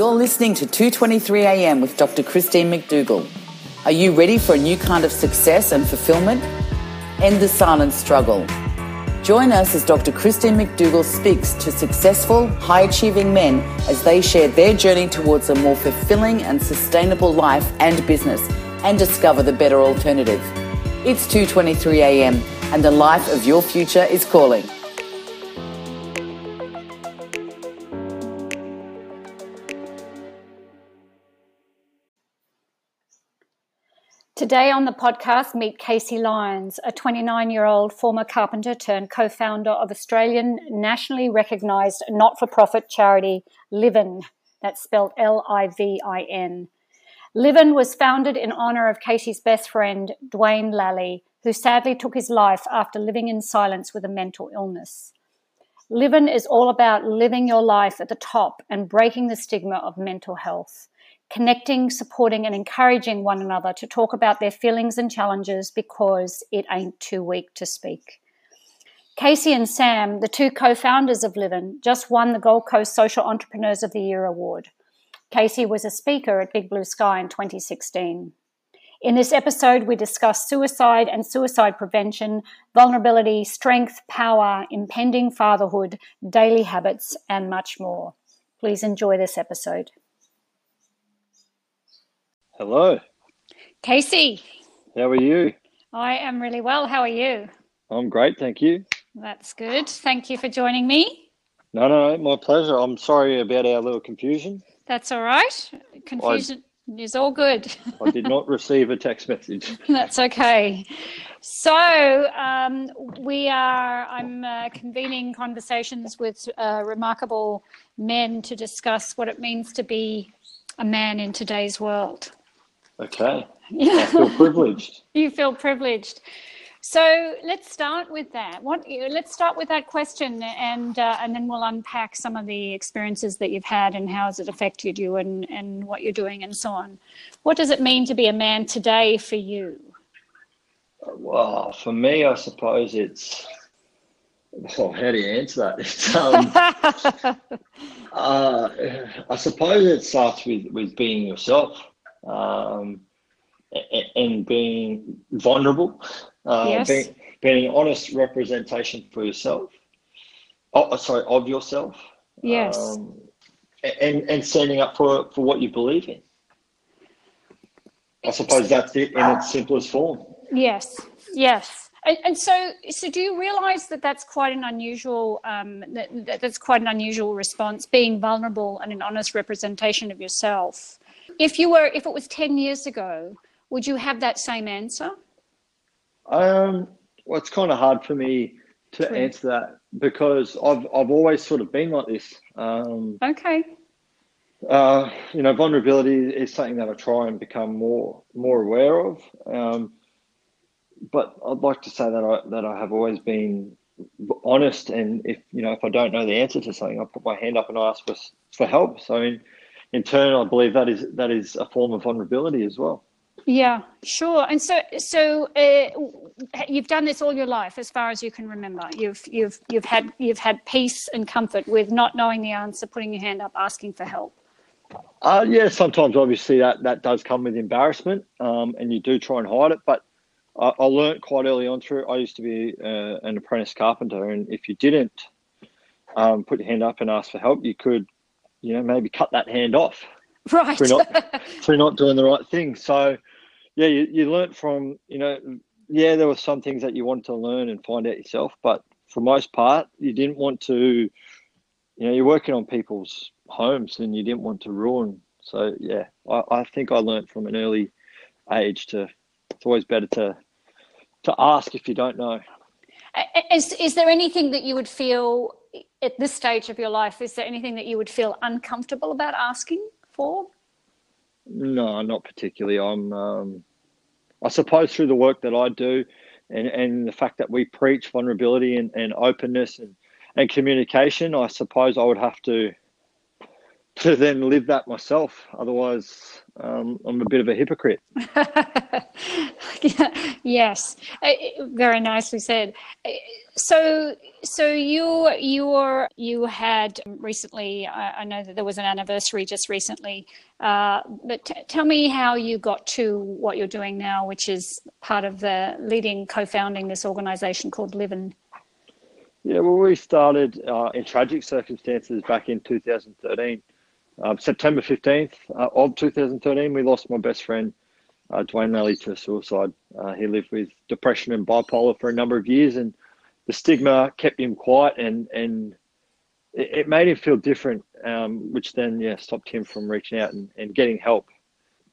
You're listening to 223 AM with Dr. Christine McDougall. Are you ready for a new kind of success and fulfillment? End the silent struggle. Join us as Dr. Christine McDougall speaks to successful, high achieving men as they share their journey towards a more fulfilling and sustainable life and business and discover the better alternative. It's 2:23 a.m. and the life of your future is calling. Today on the podcast, meet Casey Lyons, a 29 year old former carpenter turned co founder of Australian nationally recognised not for profit charity Livin. That's spelled L I V I N. Livin was founded in honour of Casey's best friend, Dwayne Lally, who sadly took his life after living in silence with a mental illness. Livin is all about living your life at the top and breaking the stigma of mental health connecting, supporting, and encouraging one another to talk about their feelings and challenges because it ain't too weak to speak. Casey and Sam, the two co founders of Livin, just won the Gold Coast Social Entrepreneurs of the Year award. Casey was a speaker at Big Blue Sky in 2016. In this episode, we discuss suicide and suicide prevention, vulnerability, strength, power, impending fatherhood, daily habits, and much more. Please enjoy this episode. Hello. Casey. How are you? I am really well. How are you? I'm great, thank you. That's good. Thank you for joining me. No, no, no, my pleasure. I'm sorry about our little confusion. That's all right. Confusion I, is all good. I did not receive a text message. That's okay. So um, we are. I'm uh, convening conversations with uh, remarkable men to discuss what it means to be a man in today's world. Okay. I feel privileged. you feel privileged. So let's start with that. What? Let's start with that question, and uh, and then we'll unpack some of the experiences that you've had and how has it affected you, and and what you're doing, and so on. What does it mean to be a man today for you? Well, for me, I suppose it's. Well, how do you answer that? It's, um, uh, I suppose it starts with with being yourself um, and being vulnerable, uh, yes. being, being an honest representation for yourself. Oh, sorry, of yourself. Yes. Um, and and standing up for for what you believe in. I suppose that's it in its simplest form. Yes. Yes. And, and so, so do you realise that that's quite an unusual um, that, that's quite an unusual response, being vulnerable and an honest representation of yourself if you were, if it was 10 years ago, would you have that same answer? Um, well, it's kind of hard for me to True. answer that because I've, I've always sort of been like this. Um, okay. Uh, you know, vulnerability is something that I try and become more more aware of. Um, but I'd like to say that I that I have always been honest, and if you know if I don't know the answer to something, I put my hand up and ask for for help. So in in turn, I believe that is that is a form of vulnerability as well. Yeah, sure. And so, so uh, you've done this all your life, as far as you can remember. You've you've you've had you've had peace and comfort with not knowing the answer, putting your hand up, asking for help. Uh, yeah, sometimes obviously that that does come with embarrassment, um, and you do try and hide it. But I, I learned quite early on through. I used to be uh, an apprentice carpenter, and if you didn't um, put your hand up and ask for help, you could you know, maybe cut that hand off. Right. For not, for not doing the right thing. So, yeah, you, you learnt from, you know, yeah, there were some things that you wanted to learn and find out yourself, but for most part, you didn't want to, you know, you're working on people's homes and you didn't want to ruin. So, yeah, I, I think I learnt from an early age to, it's always better to, to ask if you don't know. Is, is there anything that you would feel at this stage of your life, is there anything that you would feel uncomfortable about asking for? No, not particularly. I'm, um, I suppose, through the work that I do, and and the fact that we preach vulnerability and, and openness and and communication, I suppose I would have to to then live that myself. Otherwise, um, I'm a bit of a hypocrite. yes, uh, very nicely said. Uh, so so you you you had recently I, I, know that there was an anniversary just recently uh, but t- tell me how you got to what you're doing now which is part of the leading co-founding this organization called Livin yeah well we started uh, in tragic circumstances back in 2013 um, September 15th uh, of 2013 we lost my best friend uh, Dwayne Lally to suicide. Uh, he lived with depression and bipolar for a number of years and the stigma kept him quiet and and it, made him feel different, um, which then yeah stopped him from reaching out and, and getting help.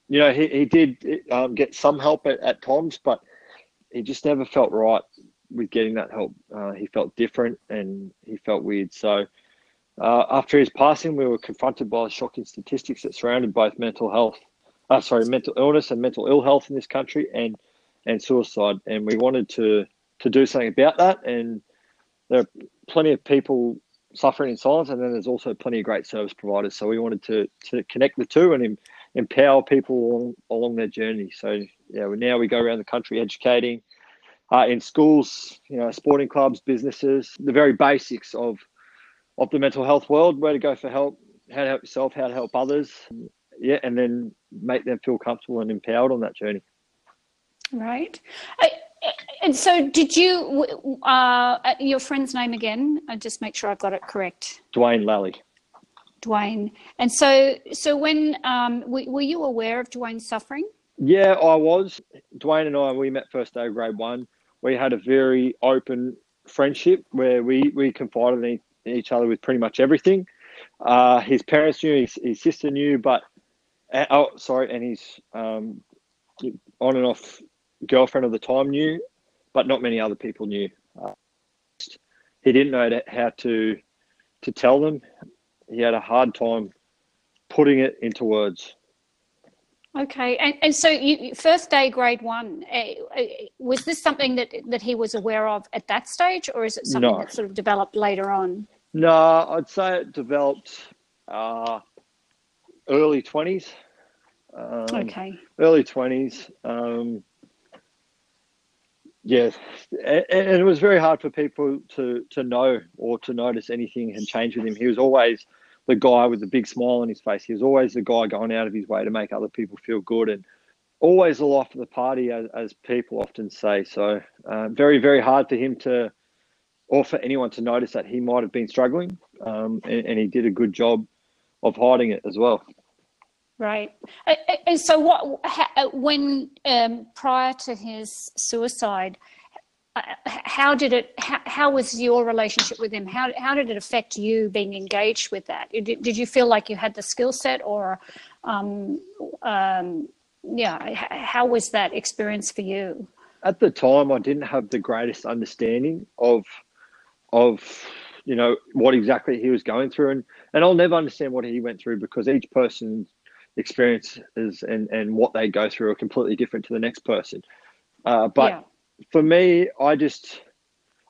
You know, he, he did um, get some help at, at times, but he just never felt right with getting that help. Uh, he felt different and he felt weird. So uh, after his passing, we were confronted by the shocking statistics that surrounded both mental health, uh, sorry, mental illness and mental ill health in this country, and and suicide. And we wanted to to do something about that. And there are plenty of people suffering in silence, and then there's also plenty of great service providers. So we wanted to to connect the two and em, empower people along, along their journey. So yeah, now we go around the country educating uh, in schools, you know, sporting clubs, businesses, the very basics of of the mental health world, where to go for help, how to help yourself, how to help others, yeah, and then make them feel comfortable and empowered on that journey. Right. I, and so, did you, uh, your friend's name again? I just make sure I've got it correct. Dwayne Lally. Dwayne. And so, so when um, were you aware of Dwayne's suffering? Yeah, I was. Dwayne and I, we met first day of grade one. We had a very open friendship where we, we confided in each other with pretty much everything. Uh, his parents knew, his, his sister knew, but, uh, oh, sorry, and his um, on and off girlfriend of the time knew, but not many other people knew. Uh, he didn't know how to to tell them. He had a hard time putting it into words. Okay, and, and so you, first day, grade one, uh, was this something that that he was aware of at that stage, or is it something no. that sort of developed later on? No, I'd say it developed uh, early twenties. Um, okay. Early twenties. Um, Yes, and it was very hard for people to to know or to notice anything had changed with him. He was always the guy with the big smile on his face. He was always the guy going out of his way to make other people feel good, and always the life of the party, as, as people often say. So, uh, very very hard for him to, or for anyone to notice that he might have been struggling, um, and, and he did a good job of hiding it as well. Right. And so, what uh, when um, prior to his suicide, uh, how did it? How, how, was your relationship with him? How how did it affect you being engaged with that? Did, did you feel like you had the skill set, or um, um, yeah, how was that experience for you? At the time, I didn't have the greatest understanding of of you know what exactly he was going through, and and I'll never understand what he went through because each person experiences and, and what they go through are completely different to the next person. Uh, but yeah. for me, I just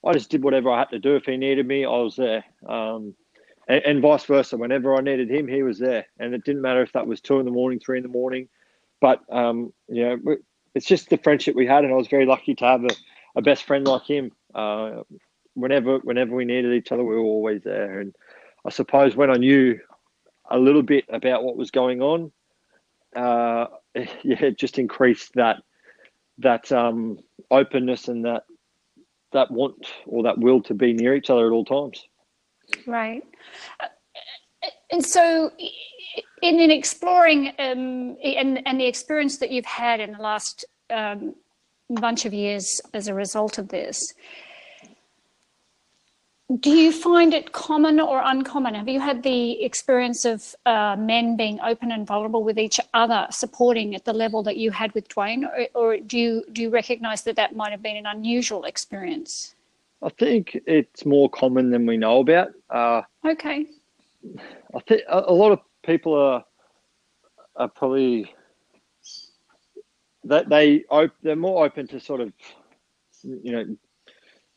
I just did whatever I had to do. If he needed me, I was there. Um, and, and, vice versa. Whenever I needed him, he was there. And it didn't matter if that was two in the morning, three in the morning. But um, you know, it's just the friendship we had, and I was very lucky to have a, a best friend like him. Uh, whenever whenever we needed each other, we were always there. And I suppose when I knew a little bit about what was going on, uh, yeah, it just increased that that um, openness and that that want or that will to be near each other at all times. Right. Uh, and so, in, in exploring um, and, and the experience that you've had in the last um, bunch of years as a result of this, do you find it common or uncommon? Have you had the experience of uh, men being open and vulnerable with each other, supporting at the level that you had with Dwayne, or, or do you do you recognise that that might have been an unusual experience? I think it's more common than we know about. Uh, okay. I think a, lot of people are are probably that they they're more open to sort of you know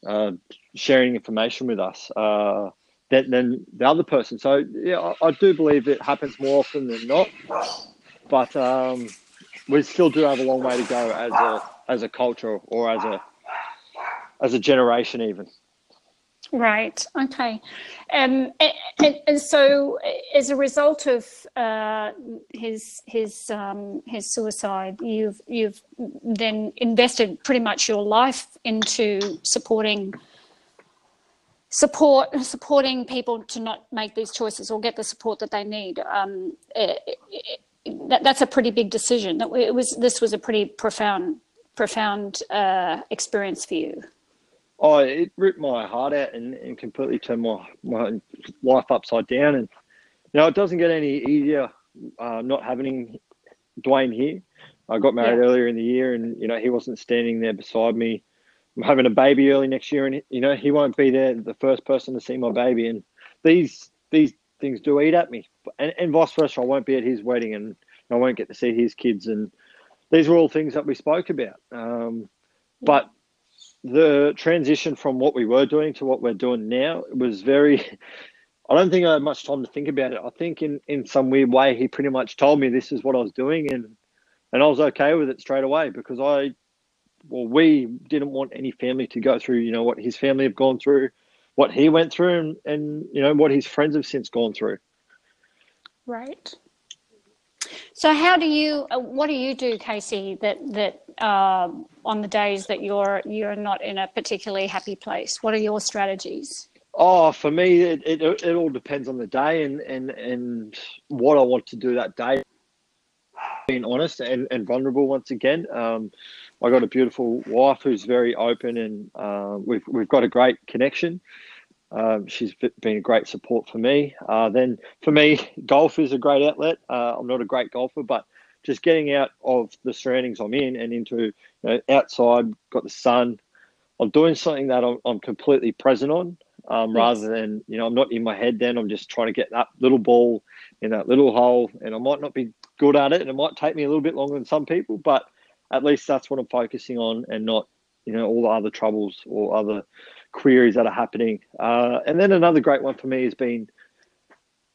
uh, sharing information with us uh, than, than, the other person. So yeah, I, I, do believe it happens more often than not, but um, we still do have a long way to go as a as a culture or as a as a generation even. Right. Okay. Um, and, and, so, as a result of uh, his his um, his suicide, you've you've then invested pretty much your life into supporting support supporting people to not make these choices or get the support that they need. Um, it, it, that, that's a pretty big decision. That it was this was a pretty profound profound uh, experience for you. Oh, it ripped my heart out and, and completely turned my, my life upside down. And, you know, it doesn't get any easier uh, not having Dwayne here. I got married yeah. earlier in the year and, you know, he wasn't standing there beside me. I'm having a baby early next year and, you know, he won't be there, the first person to see my baby. And these these things do eat at me. And, and vice versa, I won't be at his wedding and I won't get to see his kids. And these were all things that we spoke about. Um, but the transition from what we were doing to what we're doing now was very I don't think I had much time to think about it. I think in, in some weird way he pretty much told me this is what I was doing and and I was okay with it straight away because I well we didn't want any family to go through, you know, what his family have gone through, what he went through and, and you know what his friends have since gone through. Right. So how do you? Uh, what do you do, Casey? That that uh, on the days that you're you're not in a particularly happy place, what are your strategies? Oh, for me, it, it, it all depends on the day and, and, and what I want to do that day. Being honest and, and vulnerable once again. Um, I got a beautiful wife who's very open and uh, we've, we've got a great connection. Um, she's been a great support for me. Uh, then for me, golf is a great outlet. Uh, I'm not a great golfer, but just getting out of the surroundings I'm in and into you know, outside, got the sun. I'm doing something that I'm, I'm completely present on, um, yes. rather than you know I'm not in my head. Then I'm just trying to get that little ball in that little hole, and I might not be good at it, and it might take me a little bit longer than some people, but at least that's what I'm focusing on, and not you know all the other troubles or other queries that are happening. Uh, and then another great one for me has been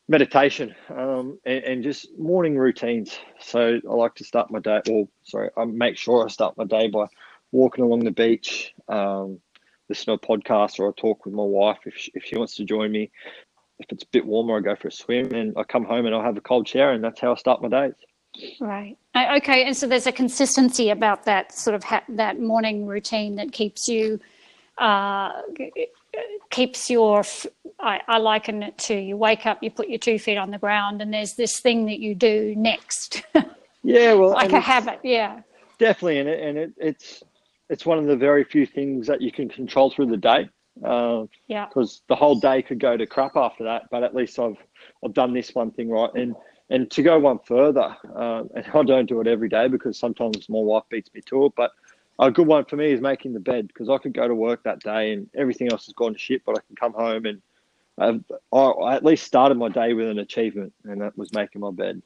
meditation um, and, and, just morning routines. So I like to start my day, or sorry, I make sure I start my day by walking along the beach, um, listen to a podcast, or I talk with my wife if she, if she wants to join me. If it's a bit warmer, I go for a swim, and I come home and I'll have a cold shower, and that's how I start my days. Right. Okay. And so there's a consistency about that sort of ha- that morning routine that keeps you uh, keeps your I, I, liken it to you wake up you put your two feet on the ground and there's this thing that you do next. Yeah well like a habit yeah. Definitely and, it, and it, it's it's one of the very few things that you can control through the day uh, yeah. because the whole day could go to crap after that but at least i've i've done this one thing right and and to go one further uh, and i don't do it every day because sometimes my wife beats me to it but a good one for me is making the bed because I could go to work that day and everything else has gone to shit, but I can come home and I've, I at least started my day with an achievement, and that was making my bed.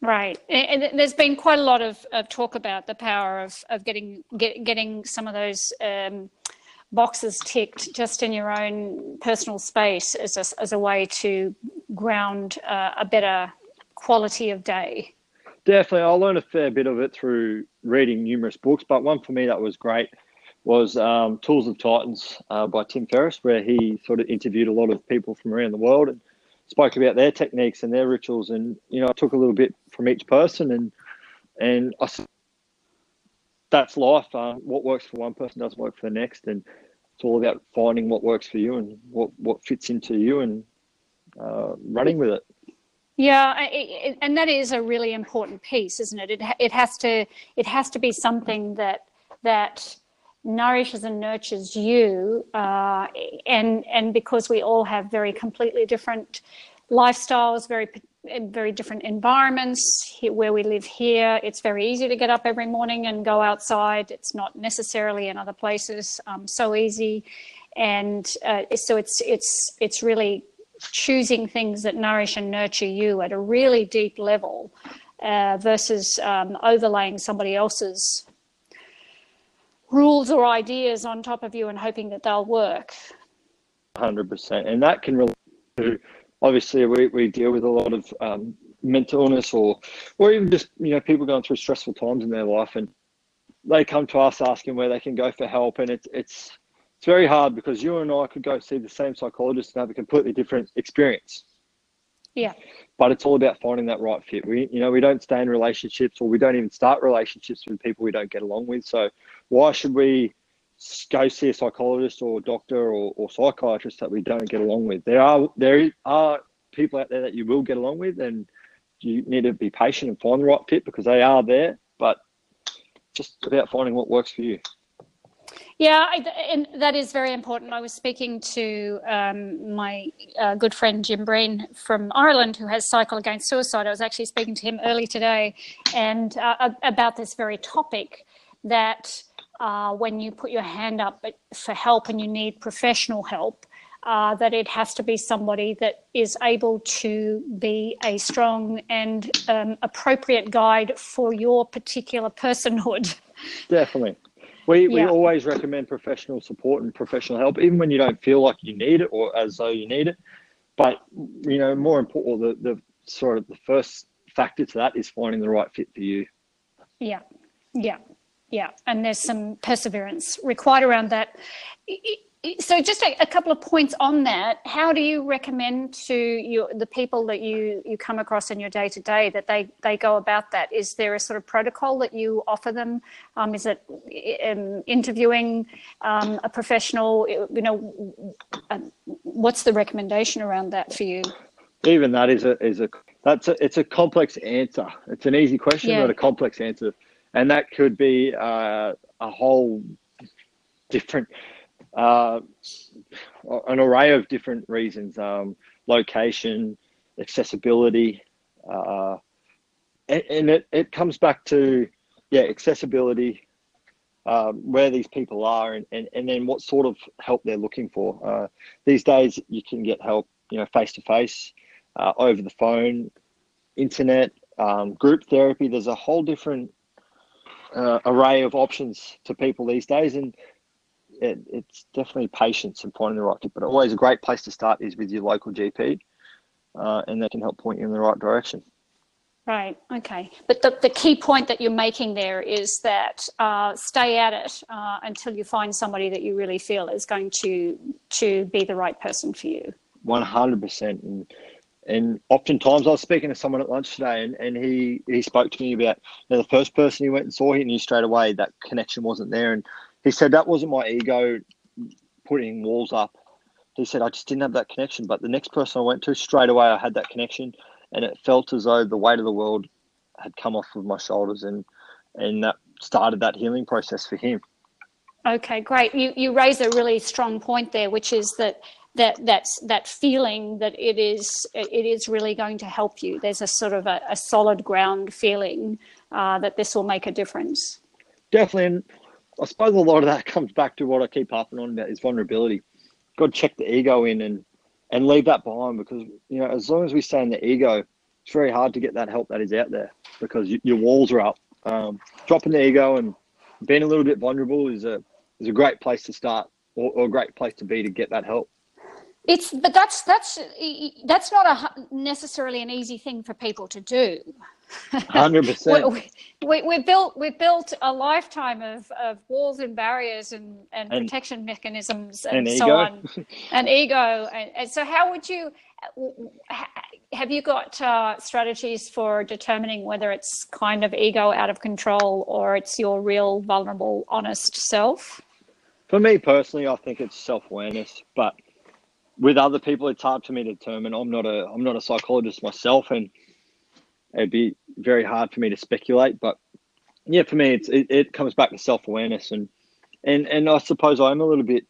Right, and there's been quite a lot of, of talk about the power of, of getting get, getting some of those um, boxes ticked just in your own personal space as a, as a way to ground uh, a better quality of day. Definitely, I learned a fair bit of it through reading numerous books, but one for me that was great was um, Tools of Titans uh, by Tim Ferriss, where he sort of interviewed a lot of people from around the world and spoke about their techniques and their rituals. And you know, I took a little bit from each person, and and I, that's life. Uh, what works for one person doesn't work for the next, and it's all about finding what works for you and what what fits into you and uh, running with it. Yeah, it, and that is a really important piece, isn't it? It it has to it has to be something that that nourishes and nurtures you, uh, and and because we all have very completely different lifestyles, very very different environments where we live here. It's very easy to get up every morning and go outside. It's not necessarily in other places um, so easy, and uh, so it's it's it's really choosing things that nourish and nurture you at a really deep level uh, versus um, overlaying somebody else's rules or ideas on top of you and hoping that they'll work. 100%. And that can relate to, obviously, we, we deal with a lot of um, mental illness or, or even just, you know, people going through stressful times in their life and they come to us asking where they can go for help. And it's, it's, it's very hard because you and I could go see the same psychologist and have a completely different experience. Yeah. But it's all about finding that right fit. We, you know, we don't stay in relationships or we don't even start relationships with people we don't get along with. So why should we go see a psychologist or doctor or, or psychiatrist that we don't get along with? There are there are people out there that you will get along with, and you need to be patient and find the right fit because they are there. But just about finding what works for you. Yeah, and that is very important. I was speaking to um, my uh, good friend Jim Breen from Ireland, who has Cycle Against Suicide. I was actually speaking to him early today, and uh, about this very topic that uh, when you put your hand up for help and you need professional help, uh, that it has to be somebody that is able to be a strong and um, appropriate guide for your particular personhood. Definitely. We, yeah. we always recommend professional support and professional help, even when you don't feel like you need it or as though you need it. But, you know, more important, the, the sort of the first factor to that is finding the right fit for you. Yeah. Yeah. Yeah. And there's some perseverance required around that so just a, a, couple of points on that. How do you recommend to you the people that you you come across in your day to day that they they go about that? Is there a sort of protocol that you offer them? Um, is it um, interviewing um, a professional? You know uh, what's the recommendation around that for you? Even that is a is a that's a it's a complex answer. It's an easy question yeah. but a complex answer. And that could be uh, a whole different uh, an array of different reasons um, location, accessibility. Uh, and, it, it comes back to, yeah, accessibility, um, where these people are, and, and, and then what sort of help they're looking for. Uh, these days, you can get help, you know, face to face, over the phone, internet, um, group therapy. There's a whole different uh, array of options to people these days, and it, it's definitely patience and pointing the right. But always a great place to start is with your local GP, uh, and they can help point you in the right direction. Right. Okay. But the, the key point that you're making there is that uh, stay at it uh, until you find somebody that you really feel is going to to be the right person for you. One hundred percent. And and oftentimes I was speaking to someone at lunch today, and, and he he spoke to me about you know, the first person he went and saw, he knew straight away that connection wasn't there, and he said that wasn't my ego putting walls up. He said I just didn't have that connection. But the next person I went to, straight away I had that connection, and it felt as though the weight of the world had come off of my shoulders, and and that started that healing process for him. Okay, great. You you raise a really strong point there, which is that that that's that feeling that it is it is really going to help you. There's a sort of a, a solid ground feeling uh, that this will make a difference. Definitely, and I suppose a lot of that comes back to what I keep harping on about is vulnerability. Got to check the ego in and and leave that behind because you know as long as we stay in the ego, it's very hard to get that help that is out there because you, your walls are up. Um, dropping the ego and being a little bit vulnerable is a is a great place to start or, or a great place to be to get that help. It's but that's that's that's not a necessarily an easy thing for people to do. Hundred percent. We, we, built we built a lifetime of, of walls and barriers and, and, and protection mechanisms and, and so ego. on, and ego. And, and, so, how would you have you got uh, strategies for determining whether it's kind of ego out of control or it's your real vulnerable, honest self? For me personally, I think it's self awareness, but with other people, it's hard for me to determine. I'm not a I'm not a psychologist myself, and it'd be very hard for me to speculate. But yeah, for me, it's it, it comes back to self awareness, and and and I suppose I'm a little bit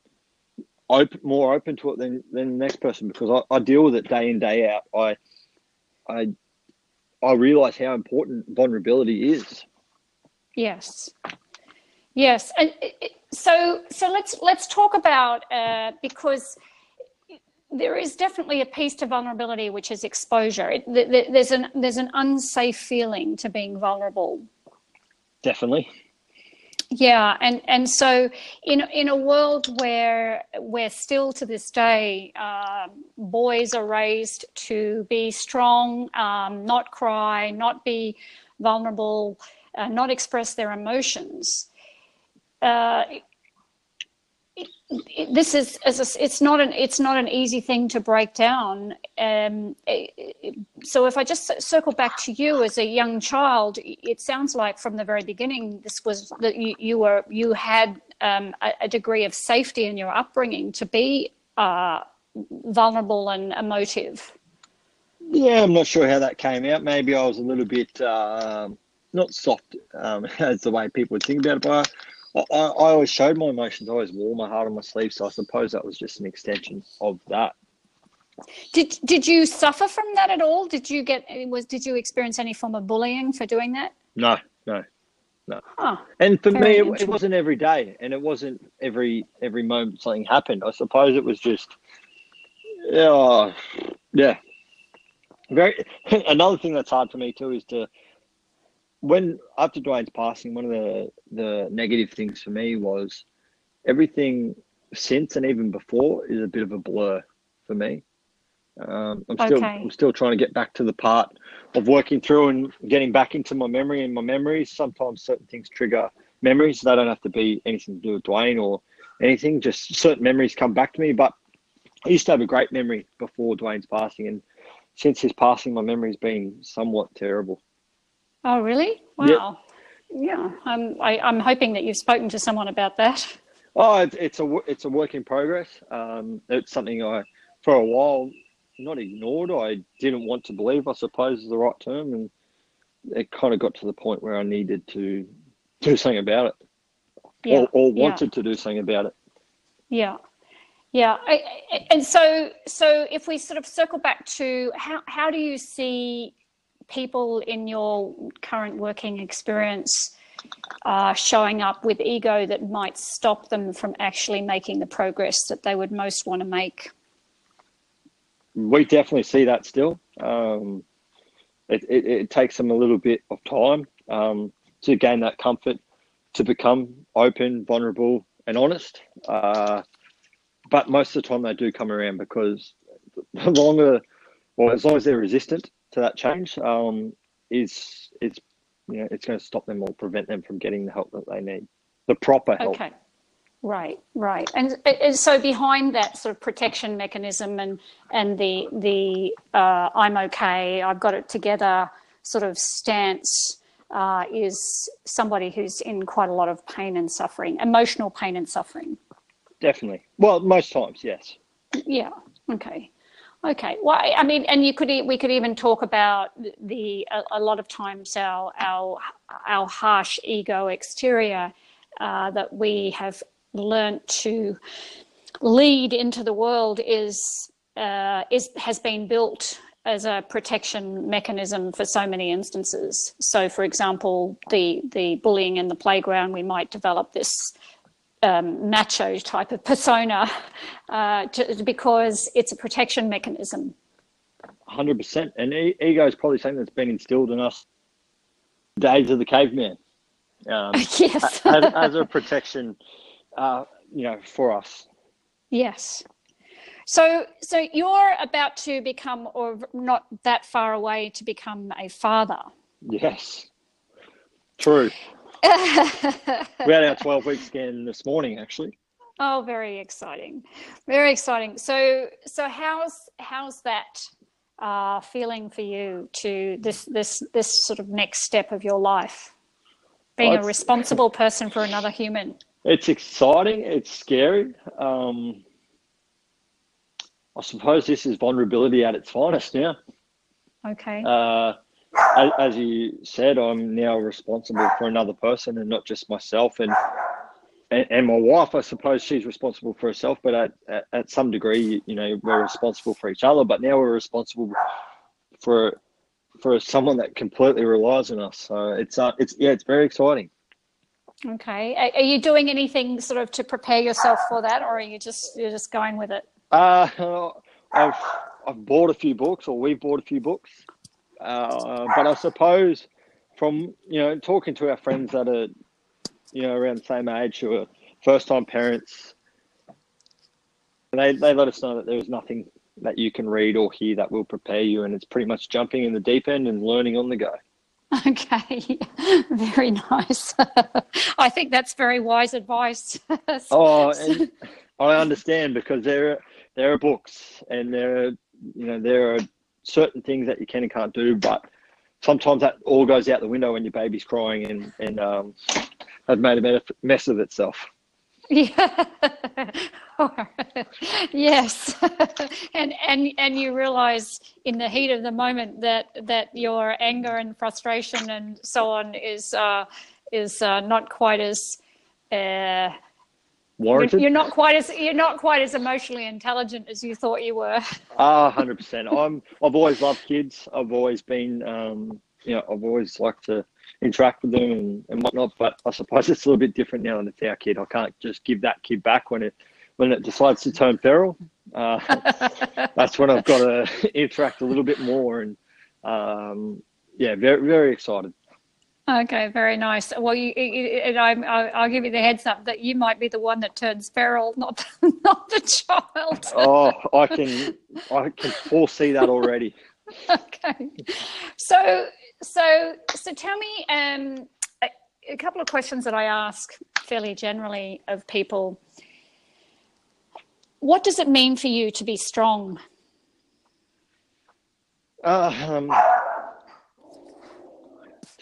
open, more open to it than than the next person because I, I deal with it day in day out. I I I realize how important vulnerability is. Yes. Yes, and so so let's let's talk about uh, because there is definitely a piece to vulnerability, which is exposure. It, th- there's an there's an unsafe feeling to being vulnerable. Definitely. Yeah, and and so in in a world where where still to this day uh, boys are raised to be strong, um, not cry, not be vulnerable, uh, not express their emotions. Uh, this is as it's not an it's not an easy thing to break down. Um, so if I just circle back to you as a young child, it sounds like from the very beginning this was that you, you were you had um, a, a, degree of safety in your upbringing to be uh, vulnerable and emotive. Yeah, I'm not sure how that came out. Maybe I was a little bit uh, not soft um, as the way people would think about it, but I, I, always showed my emotions. I always wore my heart on my sleeve. So I suppose that was just an extension of that. Did Did you suffer from that at all? Did you get was Did you experience any form of bullying for doing that? No, no, no. Huh, and for me, it, it, wasn't every day, and it wasn't every every moment something happened. I suppose it was just, yeah, yeah. Very. Another thing that's hard for me too is to when after Dwayne's passing, one of the the negative things for me was everything since and even before is a bit of a blur for me. Um, I'm still okay. I'm still trying to get back to the part of working through and getting back into my memory and my memories. Sometimes certain things trigger memories. They don't have to be anything to do with Dwayne or anything. Just certain memories come back to me. But I used to have a great memory before Dwayne's passing, and since his passing, my memory's been somewhat terrible. Oh, really? Wow. Yeah, I'm, I, am hoping that you've spoken to someone about that. Oh, it's, it's a it's a work in progress. Um, it's something I, for a while, not ignored. I didn't want to believe. I suppose is the right term, and it kind of got to the point where I needed to do something about it, yeah. or, or wanted yeah. to do something about it. Yeah, yeah. I, and so so if we sort of circle back to how how do you see people in your current working experience are showing up with ego that might stop them from actually making the progress that they would most want to make? We definitely see that still. Um, it, it, it, takes them a little bit of time um, to gain that comfort, to become open, vulnerable, and honest. Uh, but most of the time, they do come around because the longer, well, as long as they're resistant to that change um, is is you know it's going to stop them or prevent them from getting the help that they need, the proper help. Okay. Right, right, and, and so behind that sort of protection mechanism and and the the uh, I'm okay, I've got it together sort of stance uh, is somebody who's in quite a lot of pain and suffering, emotional pain and suffering. Definitely. Well, most times, yes. Yeah. Okay. Okay. Well, I mean, and you could we could even talk about the a, a lot of times our our our harsh ego exterior uh, that we have learnt to lead into the world is uh, is has been built as a protection mechanism for so many instances. So, for example, the the bullying in the playground, we might develop this um, macho type of persona uh, to, because it's a protection mechanism. 100%. And e- ego is probably something that's been instilled in us days of the caveman. Um, yes. as, as, a protection, uh, you know, for us. Yes. So, so you're about to become, or not that far away, to become a father. Yes. True we had our 12 week scan this morning, actually. Oh, very exciting, very exciting. So, so how's how's that uh, feeling for you to this this this sort of next step of your life, being a responsible person for another human? It's exciting. It's scary. Um, I suppose this is vulnerability at its finest now. Okay. Uh, as, as you said, I'm now responsible for another person and not just myself. And and, and my wife, I suppose she's responsible for herself, but at, at, at, some degree, you know, we're responsible for each other. But now we're responsible for for someone that completely relies on us. So it's uh, it's yeah, it's very exciting. Okay, are, are you doing anything sort of to prepare yourself for that, or are you just you're just going with it? Uh, I've I've bought a few books, or we've bought a few books. Uh, but I suppose from you know talking to our friends that are you know around the same age who are first time parents, they they let us know that there is nothing that you can read or hear that will prepare you, and it's pretty much jumping in the deep end and learning on the go. Okay, very nice. I think that's very wise advice. oh, I understand because there are, there are books and there are you know there are certain things that you can and can't do, but sometimes that all goes out the window when your baby's crying and and um, has made a mess of itself. Yeah. yes. and and and you realize in the heat of the moment that that your anger and frustration and so on is uh, is uh, not quite as uh, warranted. You're, you're, not quite as you're not quite as emotionally intelligent as you thought you were. Ah, hundred percent. I'm. I've always loved kids. I've always been. Um, you know, I've always liked to interact with them and, and whatnot. But I suppose it's a little bit different now, and it's our kid. I can't just give that kid back when it when it decides to turn feral. Uh, that's when I've got to interact a little bit more, and um, yeah, very very excited. Okay, very nice. Well, you, and I'm, I'll give you the heads up that you might be the one that turns feral, not not the child. oh, I can I can foresee that already. okay, so so so tell me um, a, a couple of questions that I ask fairly generally of people. What does it mean for you to be strong? Uh, um,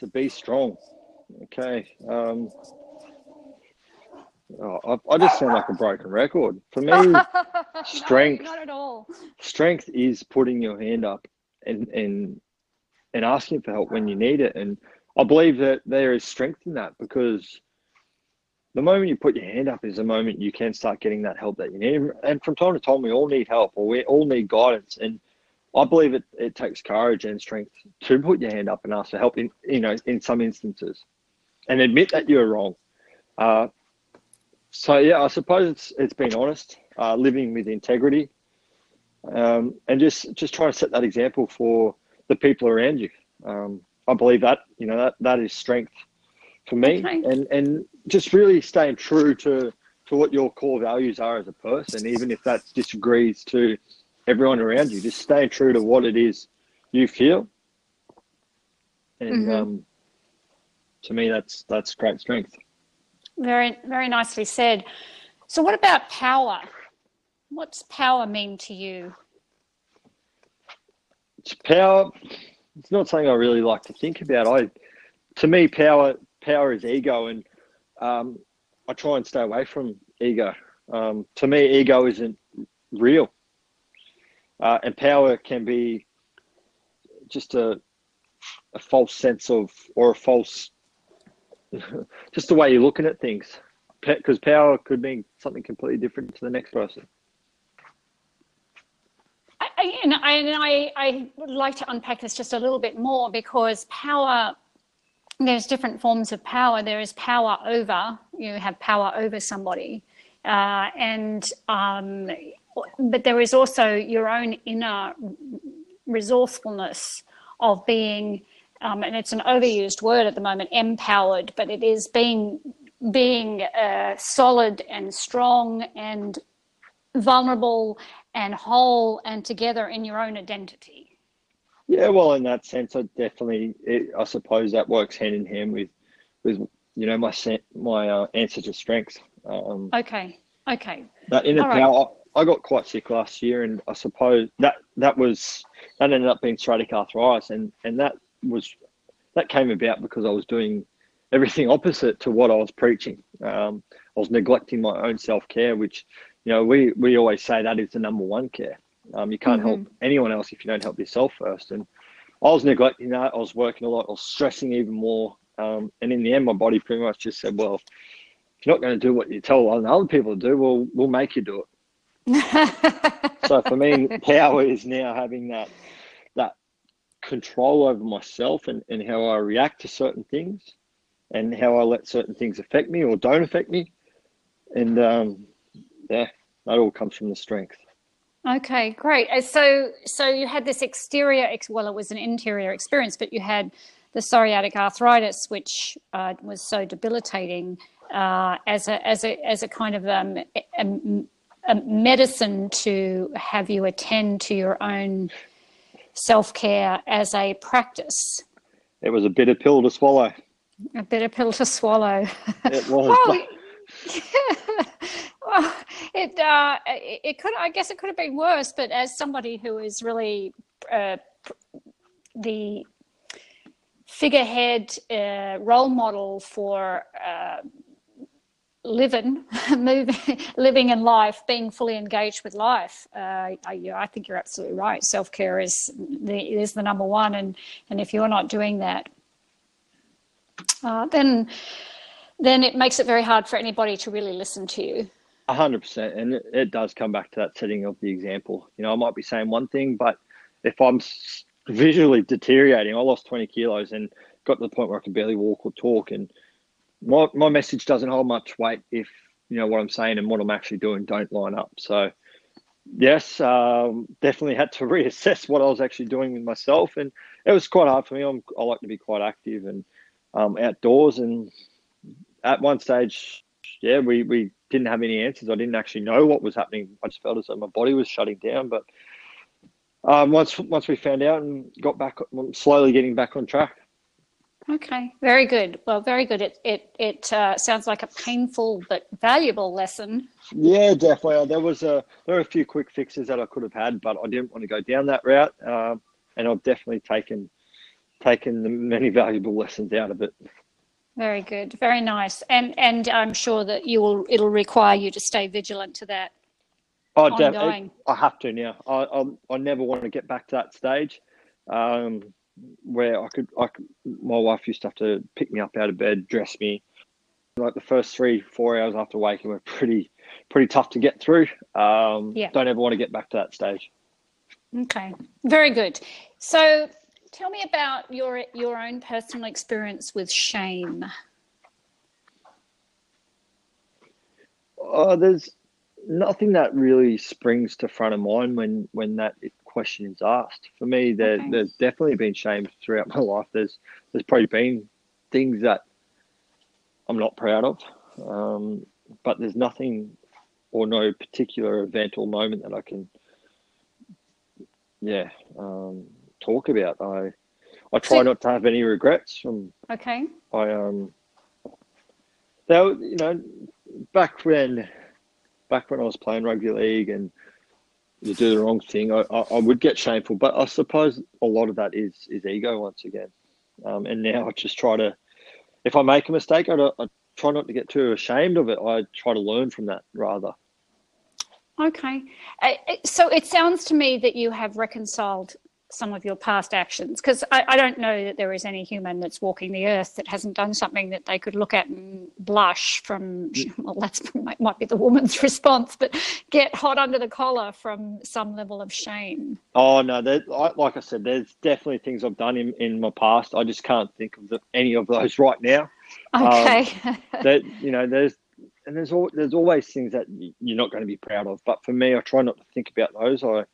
to be strong. Okay. Um, oh, I, I, just sound like a broken record. For me, strength. No, not at all. Strength is putting your hand up and and and asking for help when you need it. And I believe that there is strength in that because the moment you put your hand up is the moment you can start getting that help that you need. And from time to time, we all need help or we all need guidance. And I believe it, it takes courage and strength to put your hand up and ask for help in, you know, in some instances and admit that you're wrong. Uh, so yeah, I suppose it's, it's being honest, uh, living with integrity, um, and just, just trying to set that example for the people around you. Um, I believe that, you know, that, that is strength for me okay. and, and just really staying true to, to what your core values are as a person, even if that disagrees to everyone around you, just staying true to what it is you feel. And mm-hmm. um, to me, that's, that's great strength. Very, very nicely said. So what about power? What's power mean to you? It's power. It's not something I really like to think about. I, to me, power power is ego, and um, I try and stay away from ego. Um, to me, ego isn't real, uh, and power can be just a a false sense of or a false just the way you're looking at things because power could mean something completely different to the next person I, and I, and I, I would like to unpack this just a little bit more because power there's different forms of power. There is power over, you have power over somebody. Uh, and, um, but there is also your own inner resourcefulness of being, um, and it's an overused word at the moment, empowered, but it is being, being uh, solid and strong and vulnerable and whole and together in your own identity. Yeah, well, in that sense, I definitely, it, I suppose that works hand in hand with, with you know, my my uh, answer to strengths. Um, okay, okay. That inner All power. Right. I, got quite sick last year, and I suppose that that was that ended up being psoriatic arthritis, and and that was that came about because I was doing everything opposite to what I was preaching. Um, I was neglecting my own self care, which you know we we always say that is the number one care. Um, you can't mm-hmm. help anyone else if you don't help yourself first. And I was neglecting that. I was working a lot. I was stressing even more. Um, and in the end, my body pretty much just said, "Well, if you're not going to do what you tell other people to do, we'll we'll make you do it." so for me, power is now having that that control over myself and, and how I react to certain things, and how I let certain things affect me or don't affect me. And um, yeah, that all comes from the strength. Okay, great. Uh, so, so you had this exterior, well, it was an interior experience, but you had the psoriatic arthritis, which uh, was so debilitating, uh, as a as a as a kind of um, a, a medicine to have you attend to your own self care as a practice. it was a bitter pill to swallow. A bitter pill to swallow. It was. well, yeah. well, it uh, it, it could. I guess it could have been worse. But as somebody who is really uh, the figurehead uh, role model for uh, living, moving, living in life, being fully engaged with life. Uh, I, I, think you're absolutely right. Self care is the, is the number one, and and if you're not doing that, uh, then then it makes it very hard for anybody to really listen to you. A hundred percent, and it, it does come back to that setting of the example. You know, I might be saying one thing, but if I'm visually deteriorating, I lost twenty kilos and got to the point where I could barely walk or talk, and my my message doesn't hold much weight if you know what I'm saying and what I'm actually doing don't line up. So yes, um, definitely had to reassess what I was actually doing with myself, and it was quite hard for me. I'm, i like to be quite active and um, outdoors, and at one stage, yeah, we we didn't have any answers. I didn't actually know what was happening. I just felt as though my body was shutting down, but. Um, once once we found out and got back, slowly getting back on track. Okay, very good. Well, very good. It it it uh, sounds like a painful but valuable lesson. Yeah, definitely. There was a there were a few quick fixes that I could have had, but I didn't want to go down that route. Um, and I've definitely taken taken the many valuable lessons out of it. Very good, very nice. And and I'm sure that you will. It'll require you to stay vigilant to that. Oh, definitely. I have to now. I, I I never want to get back to that stage. Um, where I could, I could, my wife used to have to pick me up out of bed, dress me. Like the first three, four hours after waking were pretty, pretty tough to get through. Um, yeah. Don't ever want to get back to that stage. Okay, very good. So, tell me about your your own personal experience with shame. Oh, there's nothing that really springs to front of mind when when that question is asked. For me, there, okay. there's definitely been shame throughout my life. There's there's probably been things that I'm not proud of, um, but there's nothing or no particular event or moment that I can, yeah, um, talk about. I I try so, not to have any regrets. From okay. I um, they you know back when back when I was playing rugby league and you do the wrong thing, I, I, I, would get shameful. But I suppose a lot of that is is ego once again. Um, and now I just try to, if I make a mistake, I, I try not to get too ashamed of it. I try to learn from that rather. Okay. Uh, so it sounds to me that you have reconciled some of your past actions? Because I, I, don't know that there is any human that's walking the earth that hasn't done something that they could look at and blush from. Well, that's might be the woman's response, but get hot under the collar from some level of shame. Oh no, that like I said, there's definitely things I've done in, in my past. I just can't think of the, any of those right now. Okay. Um, that you know, there's and there's all, there's always things that you're not going to be proud of. But for me, I try not to think about those. I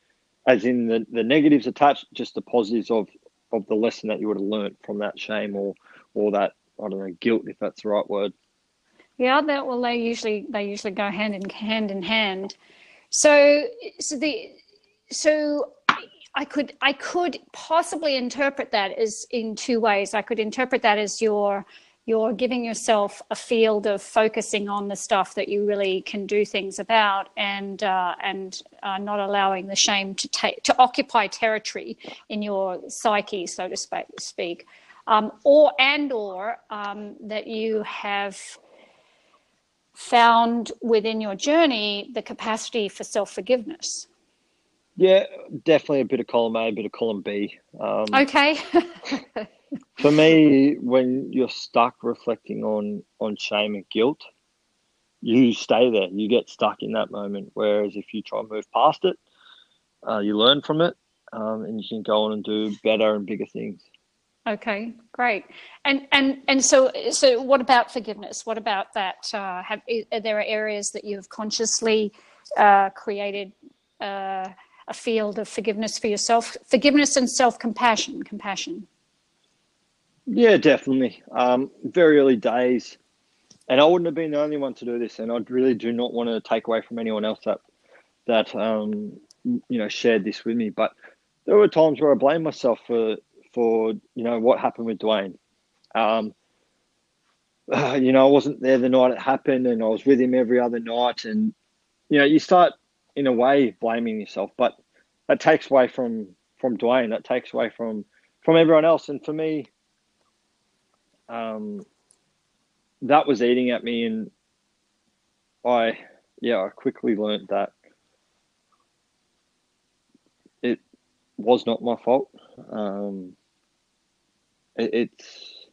as in the, the negatives attached, just the positives of of the lesson that you would have learned from that shame or or that I don't know guilt if that's the right word. Yeah, that well they usually they usually go hand in hand in hand. So so the so I could I could possibly interpret that as in two ways. I could interpret that as your you're giving yourself a field of focusing on the stuff that you really can do things about and uh, and uh, not allowing the shame to take to occupy territory in your psyche so to speak. Um, or and or um, that you have found within your journey the capacity for self-forgiveness. Yeah definitely a bit of column a a bit of column b. Um, okay For me, when you're stuck reflecting on on shame and guilt, you stay there. You get stuck in that moment. Whereas if you try and move past it, uh, you learn from it, um, and you can go on and do better and bigger things. Okay, great. And and and so so what about forgiveness? What about that? Uh, have are there areas that you have consciously uh, created uh, a field of forgiveness for yourself? Forgiveness and self compassion. Compassion. Yeah, definitely. Um, very early days, and I wouldn't have been the only one to do this. And I really do not want to take away from anyone else that that um, you know shared this with me. But there were times where I blamed myself for for you know what happened with Dwayne. Um, uh, you know, I wasn't there the night it happened, and I was with him every other night, and you know, you start in a way blaming yourself, but that takes away from from Dwayne. That takes away from from everyone else, and for me, um, that was eating at me, and I yeah, I quickly learned that it was not my fault. Um, it, it's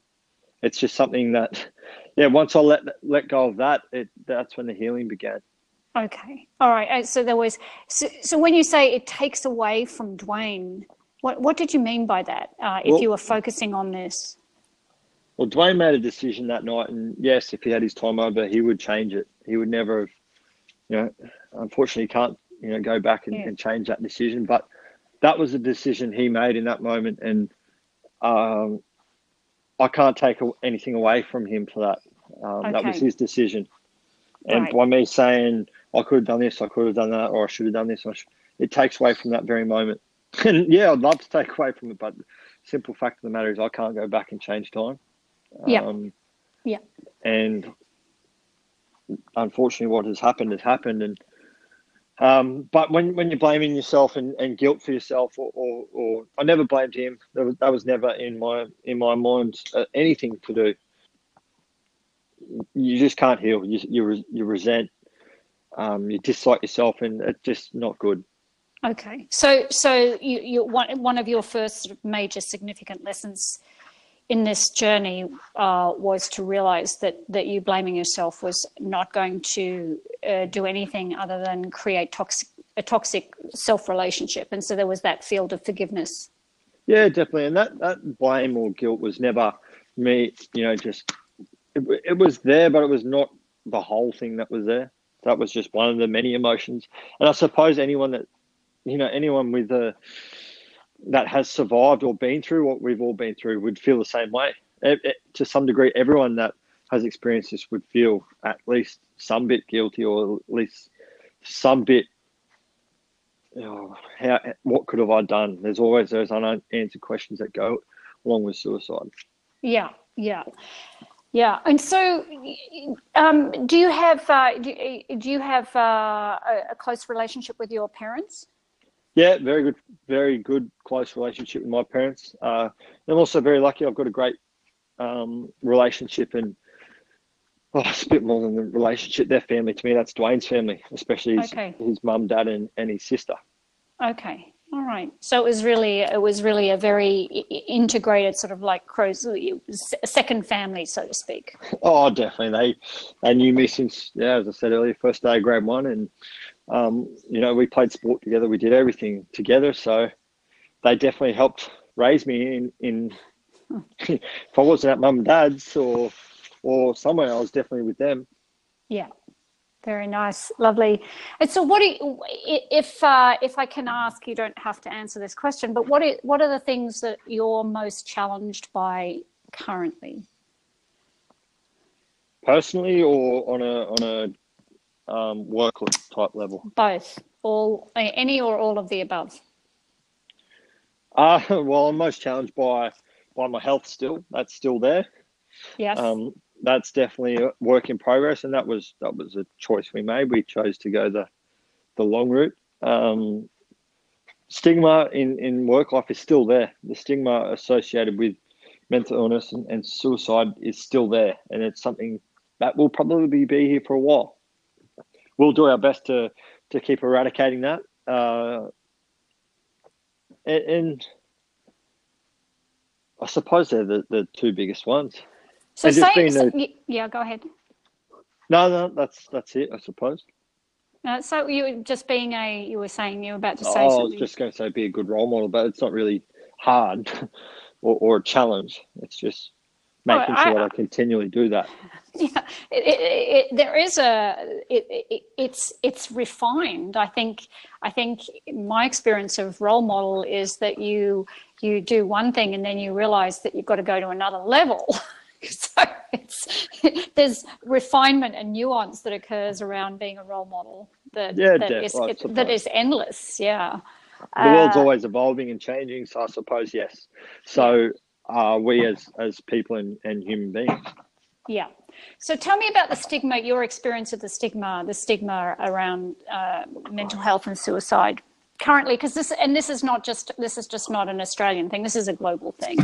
it's just something that yeah. Once I let let go of that, it that's when the healing began. Okay, all right. Uh, so there was so, so when you say it takes away from Dwayne, what what did you mean by that? Uh, if well, you were focusing on this. Well, Dwayne made a decision that night, and yes, if he had his time over, he would change it. He would never have you know, unfortunately can't, you know, go back and, yeah. and, change that decision. But that was a decision he made in that moment, and um, I can't take anything away from him for that. Um, okay. That was his decision. And right. by me saying I could have done this, I could have done that, or I should have done this, it takes away from that very moment. and yeah, I'd love to take away from it, but simple fact of the matter is I can't go back and change time. Yeah. Um, yeah. And unfortunately, what has happened has happened. And um, but when when you're blaming yourself and, and guilt for yourself, or, or, or I never blamed him. That was, that was never in my in my mind uh, anything to do. You just can't heal. You you, you resent. Um, you dislike yourself, and it's just not good. Okay, so so you, you one one of your first major significant lessons in this journey uh, was to realize that that you blaming yourself was not going to uh, do anything other than create toxic a toxic self relationship, and so there was that field of forgiveness. Yeah, definitely, and that that blame or guilt was never me. You know, just it, it was there, but it was not the whole thing that was there. That was just one of the many emotions, and I suppose anyone that you know anyone with a that has survived or been through what we've all been through would feel the same way. It, it, to some degree, everyone that has experienced this would feel at least some bit guilty or at least some bit. Oh, how what could have I done? There's always those unanswered questions that go along with suicide. Yeah, yeah, yeah. And so, um, do you have uh, do, do, you have uh, a close relationship with your parents? Yeah, very good, very good, close relationship with my parents. Uh, I'm also very lucky. I've got a great um, relationship, and oh, it's a bit more than the relationship. Their family to me, that's Dwayne's family, especially his, okay. his mum, dad, and, and his sister. Okay, all right. So it was really, it was really a very integrated sort of like crows, second family, so to speak. Oh, definitely. They they knew me since, yeah, as I said earlier, first day of grade one, and um, you know, we played sport together. We did everything together. So they definitely helped raise me in, in if I wasn't at mum and dad's or, or somewhere, I was definitely with them. Yeah. Very nice, lovely. And so, what do you, if uh, if I can ask? You don't have to answer this question, but what are, what are the things that you're most challenged by currently? Personally, or on a on a um, work type level? Both, all, any or all of the above. Uh, well, I'm most challenged by by my health. Still, that's still there. Yes. Um, that's definitely a work in progress, and that was that was a choice we made. We chose to go the the long route. Um, stigma in in work life is still there. The stigma associated with mental illness and, and suicide is still there, and it's something that will probably be here for a while we'll do our best to to keep eradicating that. Uh, and, and, I suppose they're the, the two biggest ones. So, say, so a, yeah, go ahead. No, no, that's that's it, I suppose. Uh, so you were just being a, you were saying you were about to say oh, something. I was just going to say be a good role model, but it's not really hard or, or a challenge. It's just making oh, sure I, I continually do that. Yeah, it, it, it, there is a it's it's refined. I think I think my experience of role model is that you you do one thing and then you realize that you've got to go to another level. so it's there's refinement and nuance that occurs around being a role model that yeah, that is, that is endless. Yeah. the world's uh, always evolving and changing. So I suppose yes. So are we as as people and, and human beings. Yeah. So tell me about the stigma, your experience of the stigma, the stigma around uh, mental health and suicide currently, because this and this is not just this is just not an Australian thing. This is a global thing.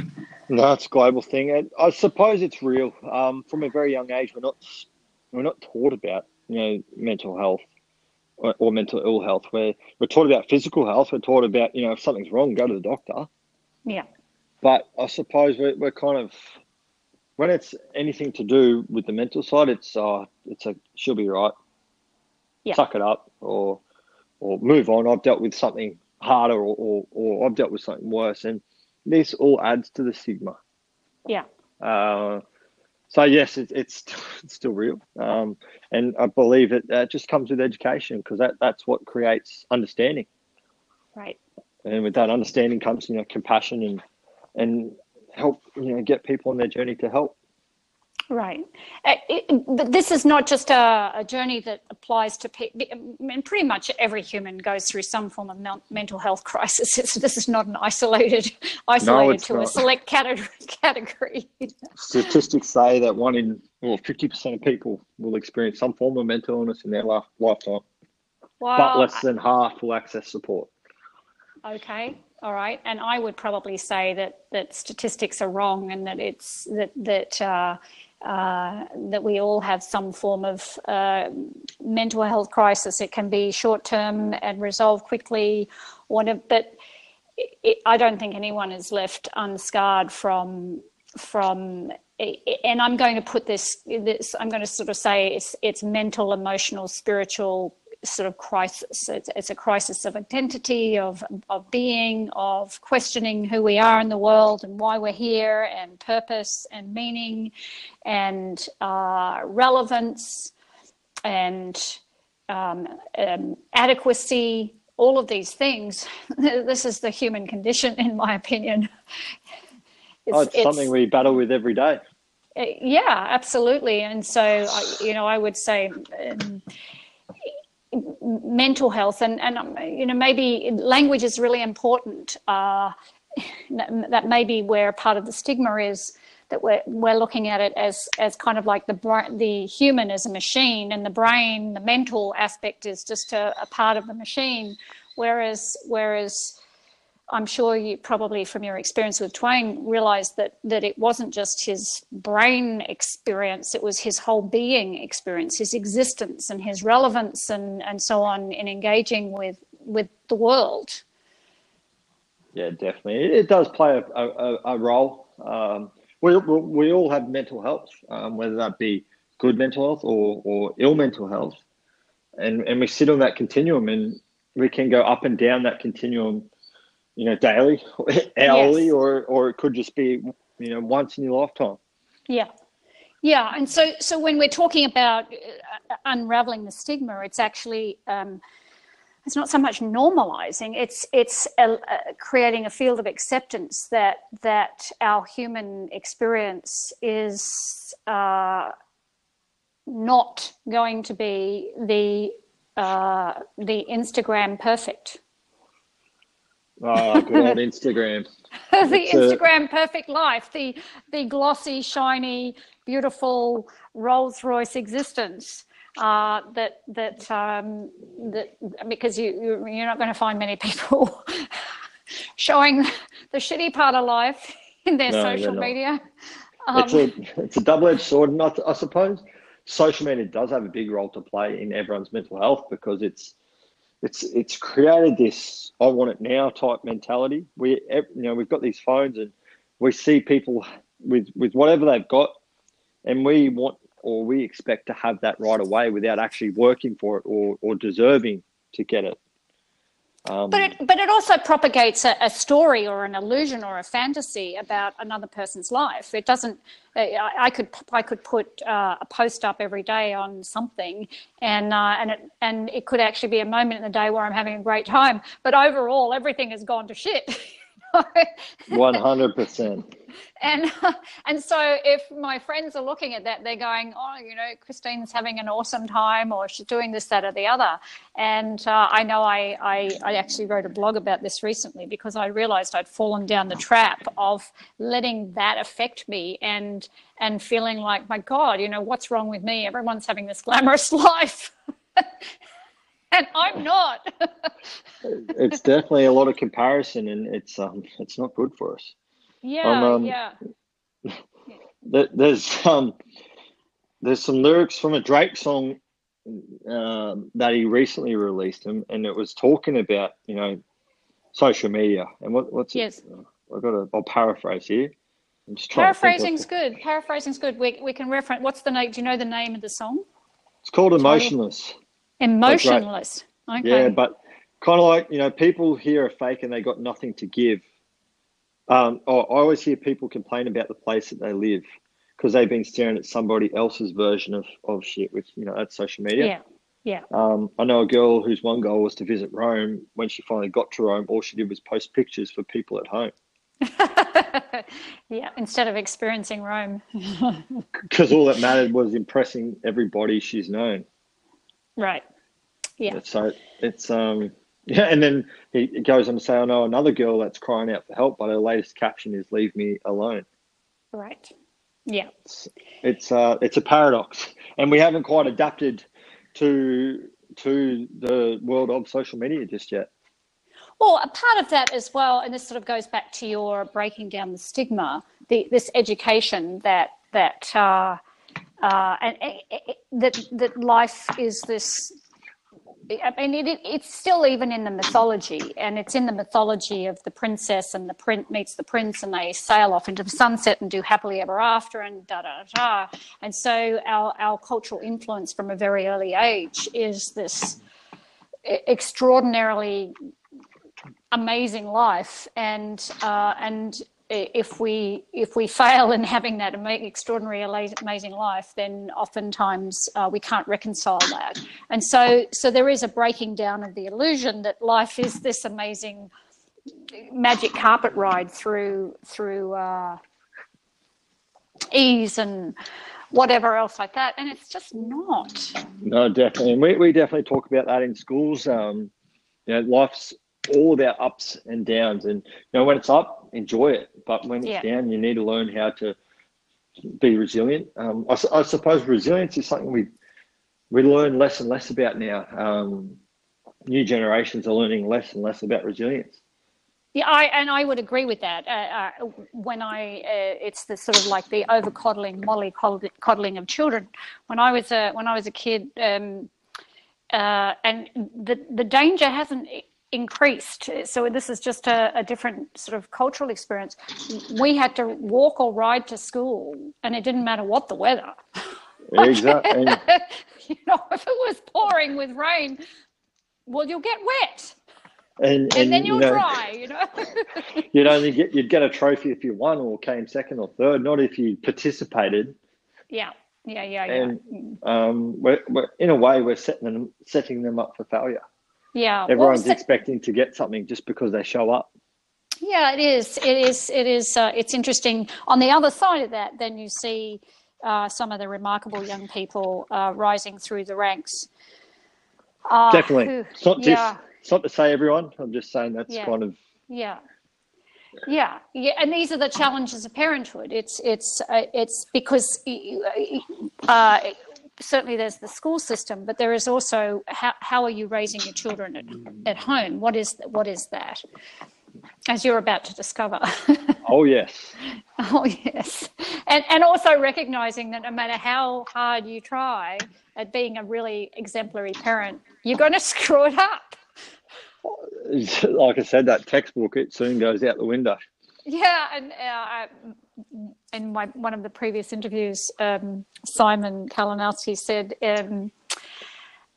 No, it's a global thing, and I suppose it's real. Um, from a very young age, we're not we're not taught about you know mental health or, or mental ill health. We're we're taught about physical health. We're taught about you know if something's wrong, go to the doctor. Yeah. But I suppose we're, we're kind of when it's anything to do with the mental side, it's uh, it's a she'll be right. Yeah. Suck it up, or or move on. I've dealt with something harder, or, or, or I've dealt with something worse, and this all adds to the stigma. Yeah. Uh, so yes, it, it's it's still real, um, and I believe it uh, just comes with education because that that's what creates understanding. Right. And with that understanding comes you know compassion and and help you know get people on their journey to help. Right. Uh, it, this is not just a, a, journey that applies to people. I mean, pretty much every human goes through some form of mental health crisis. It's, this is not an isolated, isolated no, to not. a select category. category. Statistics say that one in, well, 50% of people will experience some form of mental illness in their life, lifetime. Wow. But less than half will access support. Okay. All right, and I would probably say that that statistics are wrong, and that it's that that uh, uh, that we all have some form of uh, mental health crisis. It can be short term and resolve quickly. But it, I don't think anyone is left unscarred from from. And I'm going to put this. This I'm going to sort of say it's it's mental, emotional, spiritual sort of crisis. It's, it's, a crisis of identity, of, of being, of questioning who we are in the world and why we're here, and purpose and meaning, and uh, relevance, and um, um, adequacy. All of these things. this is the human condition, in my opinion. It's, oh, it's, it's something we battle with every day. Uh, yeah, absolutely. And so, you know, I would say. Mental health and and um, you know maybe language is really important uh, that may be where part of the stigma is that we're we're looking at it as as kind of like the the human as a machine and the brain the mental aspect is just a, a part of the machine. Whereas whereas I'm sure you probably, from your experience with Dwayne, realized that that it wasn't just his brain experience; it was his whole being experience, his existence, and his relevance, and and so on in engaging with with the world. Yeah, definitely, it, does play a, a, a role. Um, we, we all have mental health, um, whether that be good mental health or, or ill mental health, and and we sit on that continuum, and we can go up and down that continuum you know, daily, hourly, yes. or or it could just be, you know, once in your lifetime. Yeah. Yeah, and so so when we're talking about uh, unraveling the stigma, it's actually um, it's not so much normalizing; it's it's uh, creating a field of acceptance that that our human experience is uh, not going to be the uh, the Instagram perfect. Oh, good old Instagram. the it's Instagram a... perfect life, the the glossy, shiny, beautiful Rolls Royce existence. Uh, that that um, that because you you're not going to find many people showing the shitty part of life in their no, social media. Um, it's a it's a double edged sword, not I suppose. Social media does have a big role to play in everyone's mental health because it's it's it's created this I want it now type mentality. We you know we've got these phones and we see people with with whatever they've got, and we want or we expect to have that right away without actually working for it or or deserving to get it. Um, but it but it also propagates a, a, story or an illusion or a fantasy about another person's life. It doesn't I, I could I could put uh, a post up every day on something, and uh, and it and it could actually be a moment in the day where I'm having a great time. But overall, everything has gone to shit. One hundred percent. And and so if my friends are looking at that, they're going, oh, you know, Christine's having an awesome time, or she's doing this, that, or the other. And uh, I know I, I I actually wrote a blog about this recently because I realised I'd fallen down the trap of letting that affect me and and feeling like, my God, you know, what's wrong with me? Everyone's having this glamorous life. and I'm not. it's definitely a lot of comparison, and it's um, it's not good for us. Yeah, um, um, yeah. There's um, there's some lyrics from a Drake song uh, that he recently released, and, and it was talking about you know social media and what what's yes. it? I've got to. I'll paraphrase here. I'm just Paraphrasing's good. Paraphrasing's good. We we can reference. What's the name? Do you know the name of the song? It's called Emotionless. Emotionless. Okay. Yeah, but kind of like you know, people here are fake and they got nothing to give. Um, oh, I always hear people complain about the place that they live because they've been staring at somebody else's version of, of shit with you know at social media. Yeah. Yeah. Um, I know a girl whose one goal was to visit Rome. When she finally got to Rome, all she did was post pictures for people at home. yeah, instead of experiencing Rome. Because all that mattered was impressing everybody she's known. Right. Yeah. So it's um yeah, and then he goes on to say, "I know another girl that's crying out for help, but her latest caption is leave me alone." Right. Yeah. It's it's, uh, it's a paradox, and we haven't quite adapted to to the world of social media just yet. Well, a part of that as well, and this sort of goes back to your breaking down the stigma, the, this education that that uh, uh, and that that life is this I mean, it, it's still even in the mythology, and it's in the mythology of the princess and the prince meets the prince, and they sail off into the sunset and do happily ever after, and da da da. And so, our our cultural influence from a very early age is this extraordinarily amazing life, and uh, and if we if we fail in having that extraordinary amazing life then oftentimes uh, we can't reconcile that. And so so there is a breaking down of the illusion that life is this amazing magic carpet ride through through uh, ease and whatever else like that and it's just not. No definitely. And we, we definitely talk about that in schools. Um you know life's all about ups and downs and you know when it's up enjoy it but when it's yeah. down you need to learn how to be resilient um, I, I, suppose resilience is something we we learn less and less about now um, new generations are learning less and less about resilience yeah, I, and I would agree with that. Uh, uh, when I, uh, it's the sort of like the over coddling, molly coddling of children. When I was a when I was a kid, um, uh, and the the danger hasn't increased. So this is just a, a, different sort of cultural experience. We had to walk or ride to school, and it didn't matter what the weather. Exactly. you know, if it was pouring with rain, well, you'll get wet. And, and, and then you'll you know, dry, you know. you'd only get you'd get a trophy if you won or came second or third, not if you participated. Yeah, yeah, yeah, yeah. And um, we're, we're, in a way, we're setting them setting them up for failure. Yeah. Everyone's expecting to get something just because they show up. Yeah, it is. It is. It is. Uh, it's interesting. On the other side of that, then you see uh, some of the remarkable young people uh, rising through the ranks. Uh, Definitely. Who, it's not yeah. just. It's not to say everyone. I'm just saying that's yeah. kind of. Yeah. Yeah, yeah, and these are the challenges of parenthood. It's it's uh, it's because uh, certainly there's the school system, but there is also how, how are you raising your children at, at home? What is what is that? As you're about to discover. oh yes. Oh yes, and and also recognizing that no matter how hard you try at being a really exemplary parent, you're going to screw it up. Like I said, that textbook it soon goes out the window. Yeah, and uh, in my, one of the previous interviews, um, Simon Kalinowski said, um,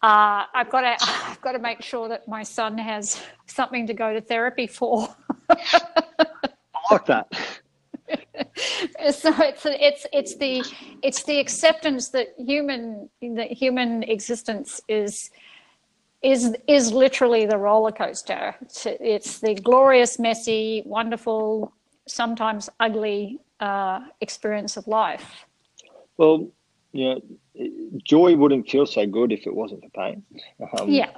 uh, "I've got to, I've got to make sure that my son has something to go to therapy for." I like that. so it's it's it's the it's the acceptance that human that human existence is is is literally the roller coaster. It's, it's the glorious, messy, wonderful, sometimes ugly uh, experience of life. Well, you know, joy wouldn't feel so good if it wasn't for pain. Um, yeah.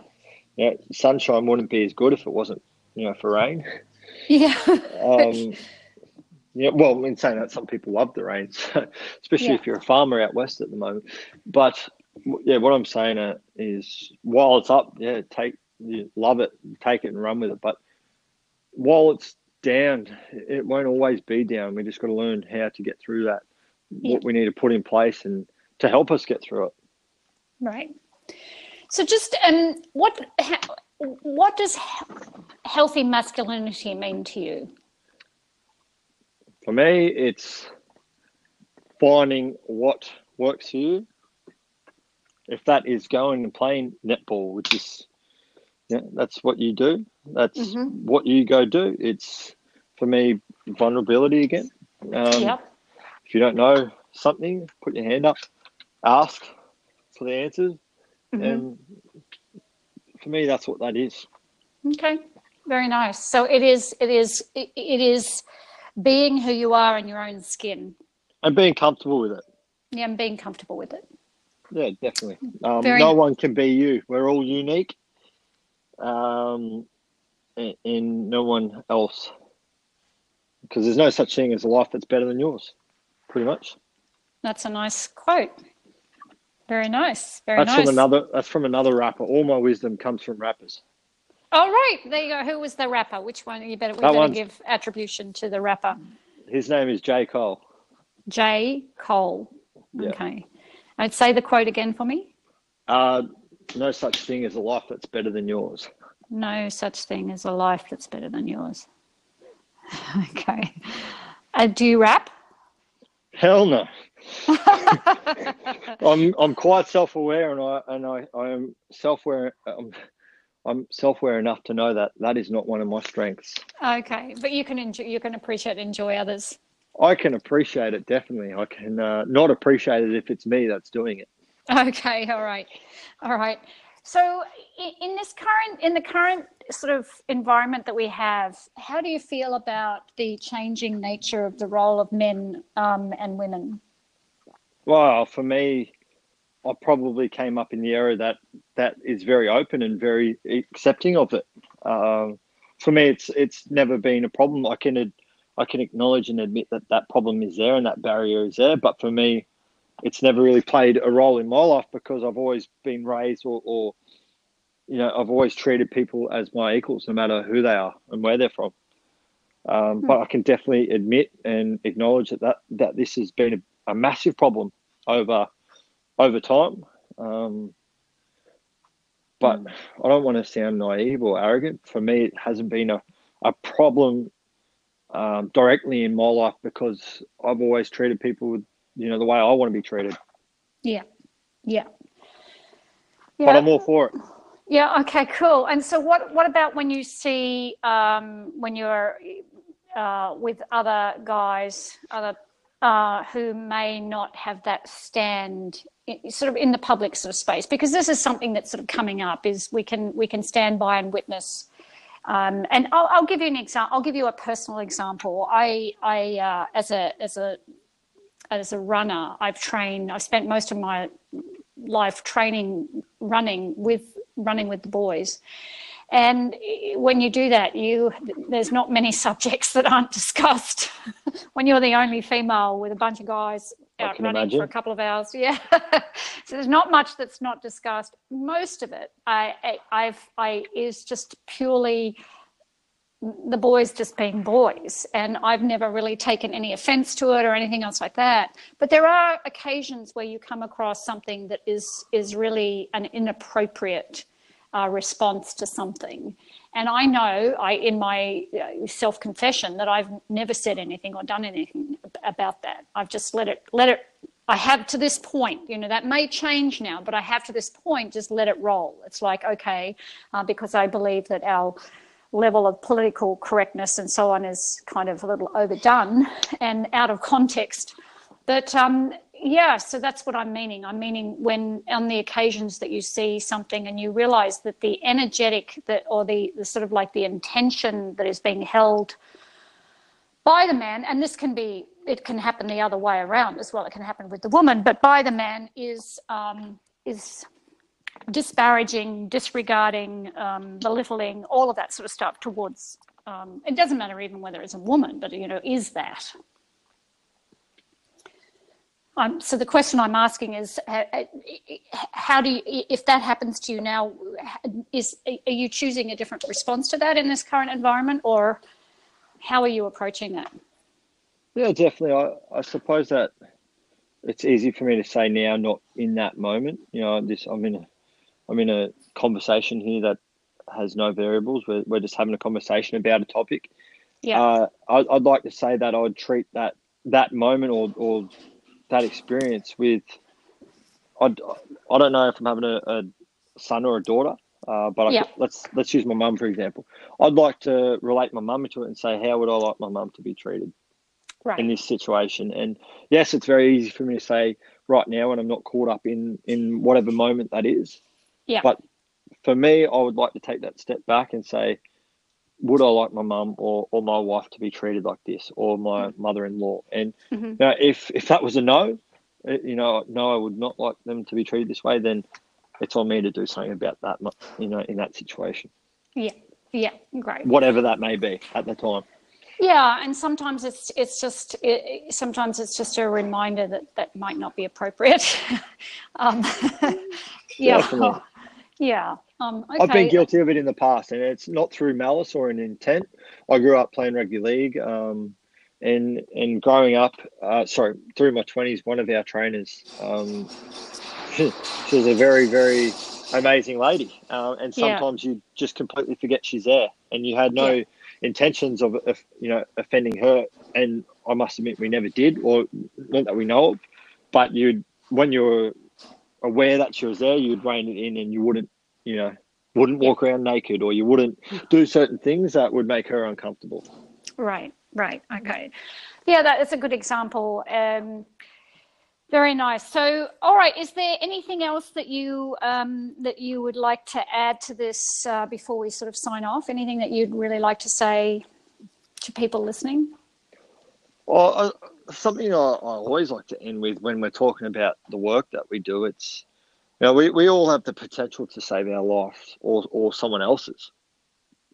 Yeah, sunshine wouldn't be as good if it wasn't, you know, for rain. Yeah. um, yeah, well, in saying that, some people love the rain, so, especially yeah. if you're a farmer out west at the moment. But yeah, what I'm saying uh, is, while it's up, yeah, take you love it, take it and run with it. But while it's down, it won't always be down. We just got to learn how to get through that. Yeah. What we need to put in place and to help us get through it. Right. So, just um, what what does healthy masculinity mean to you? For me, it's finding what works for you. If that is going and playing netball, which is yeah, that's what you do. That's mm-hmm. what you go do. It's for me vulnerability again. Um, yep. If you don't know something, put your hand up, ask for the answers, mm-hmm. and for me, that's what that is. Okay, very nice. So it is. It is. it, it is being who you are in your own skin and being comfortable with it. Yeah, and being comfortable with it. Yeah, definitely. Um, no one can be you. We're all unique, um, and, and no one else. Because there's no such thing as a life that's better than yours, pretty much. That's a nice quote. Very nice. Very that's nice. from another. That's from another rapper. All my wisdom comes from rappers. All right, there you go. Who was the rapper? Which one? You better we that better give attribution to the rapper. His name is J Cole. J Cole. Yeah. Okay. I'd say the quote again for me. Uh, no such thing as a life that's better than yours. No such thing as a life that's better than yours. okay. Uh, do you rap? Hell no. I'm I'm quite self aware and I and I, I am self aware. Um, I'm self-aware enough to know that that is not one of my strengths. Okay, but you can enjoy, you can appreciate, enjoy others. I can appreciate it definitely. I can uh, not appreciate it if it's me that's doing it. Okay, all right, all right. So, in this current, in the current sort of environment that we have, how do you feel about the changing nature of the role of men um, and women? Well, for me, I probably came up in the era that that is very open and very accepting of it. Um, for me, it's it's never been a problem. I can I can acknowledge and admit that that problem is there and that barrier is there. But for me, it's never really played a role in my life because I've always been raised or, or you know I've always treated people as my equals, no matter who they are and where they're from. Um, hmm. But I can definitely admit and acknowledge that that, that this has been a, a massive problem over over time. Um, but mm. I don't want to sound naive or arrogant. For me, it hasn't been a, a problem um, directly in my life because I've always treated people with, you know, the way I want to be treated. Yeah. Yeah. yeah. But I'm all for it. Yeah. Okay. Cool. And so, what what about when you see um, when you're uh, with other guys, other uh, who may not have that stand sort of in the public sort of space because this is something that's sort of coming up is we can we can stand by and witness um, and I'll, I'll, give you an example I'll give you a personal example I I uh, as a as a as a runner I've trained I've spent most of my life training running with running with the boys and when you do that, you there's not many subjects that aren't discussed. when you're the only female with a bunch of guys out running imagine. for a couple of hours, yeah. so there's not much that's not discussed. Most of it, I, I I've I is just purely the boys just being boys and i've never really taken any offense to it or anything else like that but there are occasions where you come across something that is is really an inappropriate uh, response to something. And I know, I in my uh, self confession, that I've never said anything or done anything about that. I've just let it let it. I have to this point, you know, that may change now, but I have to this point just let it roll. It's like okay, uh, because I believe that our level of political correctness and so on is kind of a little overdone and out of context. But um, yeah, so that's what I'm meaning. I'm meaning when on the occasions that you see something and you realize that the energetic that or the, the sort of like the intention that is being held by the man, and this can be it can happen the other way around as well. It can happen with the woman, but by the man is um, is disparaging, disregarding, um, belittling, all of that sort of stuff towards. Um, it doesn't matter even whether it's a woman, but you know, is that? Um, so the question I'm asking is, uh, uh, how do you, if that happens to you now, is are you choosing a different response to that in this current environment, or how are you approaching that? Yeah, definitely. I, I suppose that it's easy for me to say now, not in that moment. You know, this I'm in a I'm in a conversation here that has no variables. We're, we're just having a conversation about a topic. Yeah. Uh, I, I'd like to say that I would treat that that moment or, or that experience with. I, I don't know if I'm having a, a son or a daughter, uh, but yeah. could, let's let's use my mum for example. I'd like to relate my mum to it and say, how would I like my mum to be treated right. in this situation? And yes, it's very easy for me to say right now when I'm not caught up in in whatever moment that is. Yeah. But for me, I would like to take that step back and say, would I like my mum or, or my wife to be treated like this or my mother-in-law? And mm-hmm. you know, if if that was a no, eh, you know, no, I would not like them to be treated this way. Then it's on me to do something about that. You know, in that situation. Yeah. Yeah. Great. Whatever that may be at the time. Yeah, and sometimes it's it's just it, sometimes it's just a reminder that that might not be appropriate. um, yeah. Yeah. Um, okay. I've been guilty of it in the past, and it's not through malice or an intent. I grew up playing rugby league, um, and and growing up, uh, sorry, through my twenties, one of our trainers, um, she, she, was a very very amazing lady, uh, and sometimes yeah. you just completely forget she's there, and you had no yeah. intentions of, of you know offending her, and I must admit we never did, or not that we know of, but you when you were aware that she was there, you'd rein it in and you wouldn't, you know, wouldn't walk around naked or you wouldn't do certain things that would make her uncomfortable. Right, right. Okay. Yeah, that is a good example. Um, very nice. So, all right, is there anything else that you um, that you would like to add to this uh, before we sort of sign off? Anything that you'd really like to say to people listening? Well, something I, I always like to end with when we're talking about the work that we do. It's you know we, we all have the potential to save our life or or someone else's.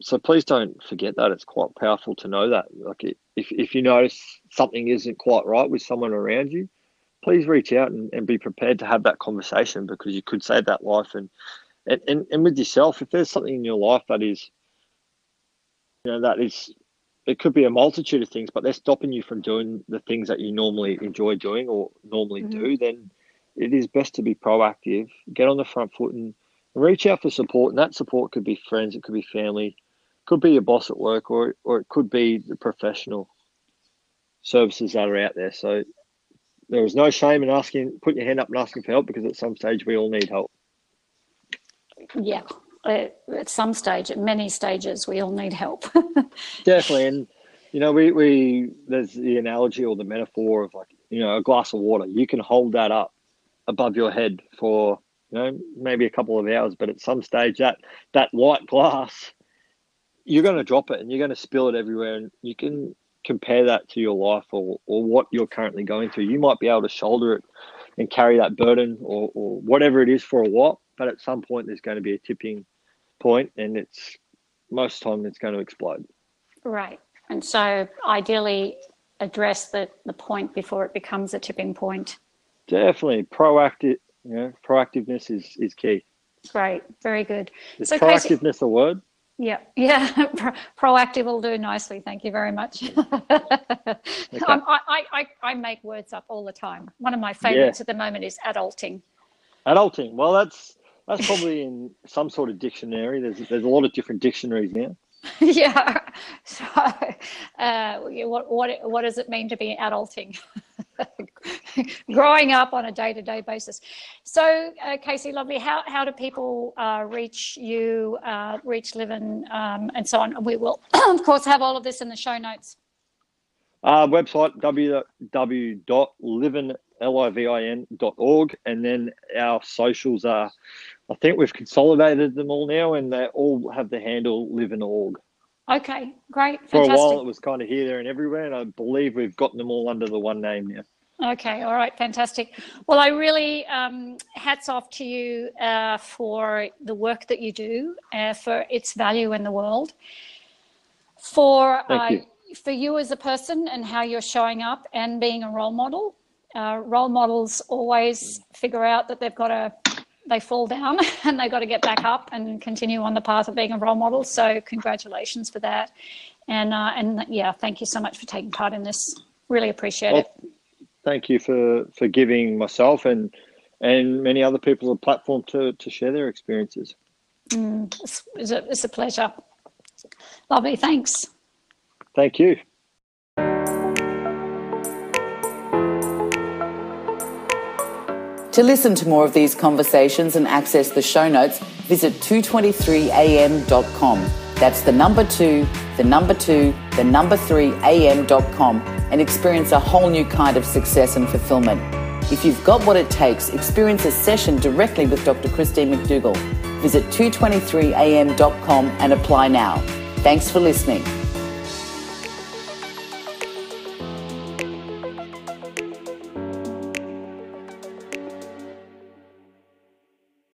So please don't forget that. It's quite powerful to know that. Like if if you notice something isn't quite right with someone around you, please reach out and, and be prepared to have that conversation because you could save that life and and, and, and with yourself, if there's something in your life that is you know that is it could be a multitude of things, but they're stopping you from doing the things that you normally enjoy doing or normally mm-hmm. do, then it is best to be proactive, get on the front foot and reach out for support. And that support could be friends, it could be family, could be your boss at work, or or it could be the professional services that are out there. So there is no shame in asking, putting your hand up and asking for help because at some stage we all need help. Yeah, at some stage, at many stages, we all need help. Definitely, and you know, we we there's the analogy or the metaphor of like you know a glass of water. You can hold that up above your head for you know maybe a couple of hours, but at some stage that that white glass, you're going to drop it and you're going to spill it everywhere, and you can compare that to your life or or what you're currently going through. You might be able to shoulder it and carry that burden or, or whatever it is for a while, but at some point there's going to be a tipping point and it's most time it's going to explode. Right. And so ideally address the, the point before it becomes a tipping point. Definitely. Proactive you know, proactiveness is, is key. Great. Very good. Is so proactiveness Casey, a word? Yeah, yeah. proactive will do nicely. Thank you very much. okay. I, I, I, I make words up all the time. One of my favorites yeah. at the moment is adulting. Adulting. Well, that's that's probably in some sort of dictionary. There's there's a lot of different dictionaries now. yeah. So, uh, what what what does it mean to be adulting? growing up on a day to day basis. So, uh, Casey, lovely. How, how do people uh, reach you, uh, reach Livin, um, and so on? And We will, of course, have all of this in the show notes. Uh, website www.livin.org, and then our socials are, I think we've consolidated them all now, and they all have the handle Livin.org. Okay, great. For a while, it was kind of here, there, and everywhere, and I believe we've gotten them all under the one name now. Okay, all right, fantastic. Well, I really um, hats off to you uh, for the work that you do, uh, for its value in the world, for uh, you. for you as a person and how you're showing up and being a role model. Uh, role models always figure out that they've got to they fall down and they got to get back up and continue on the path of being a role model. So congratulations for that, and uh, and yeah, thank you so much for taking part in this. Really appreciate it. Thank you for for giving myself and and many other people a platform to to share their experiences. It's, it's, a, it's a pleasure. Lovely, thanks. Thank you. To listen to more of these conversations and access the show notes, visit 223am.com. That's the number two, the number two, the number three am.com and experience a whole new kind of success and fulfillment. If you've got what it takes, experience a session directly with Dr. Christine McDougall. Visit 223am.com and apply now. Thanks for listening.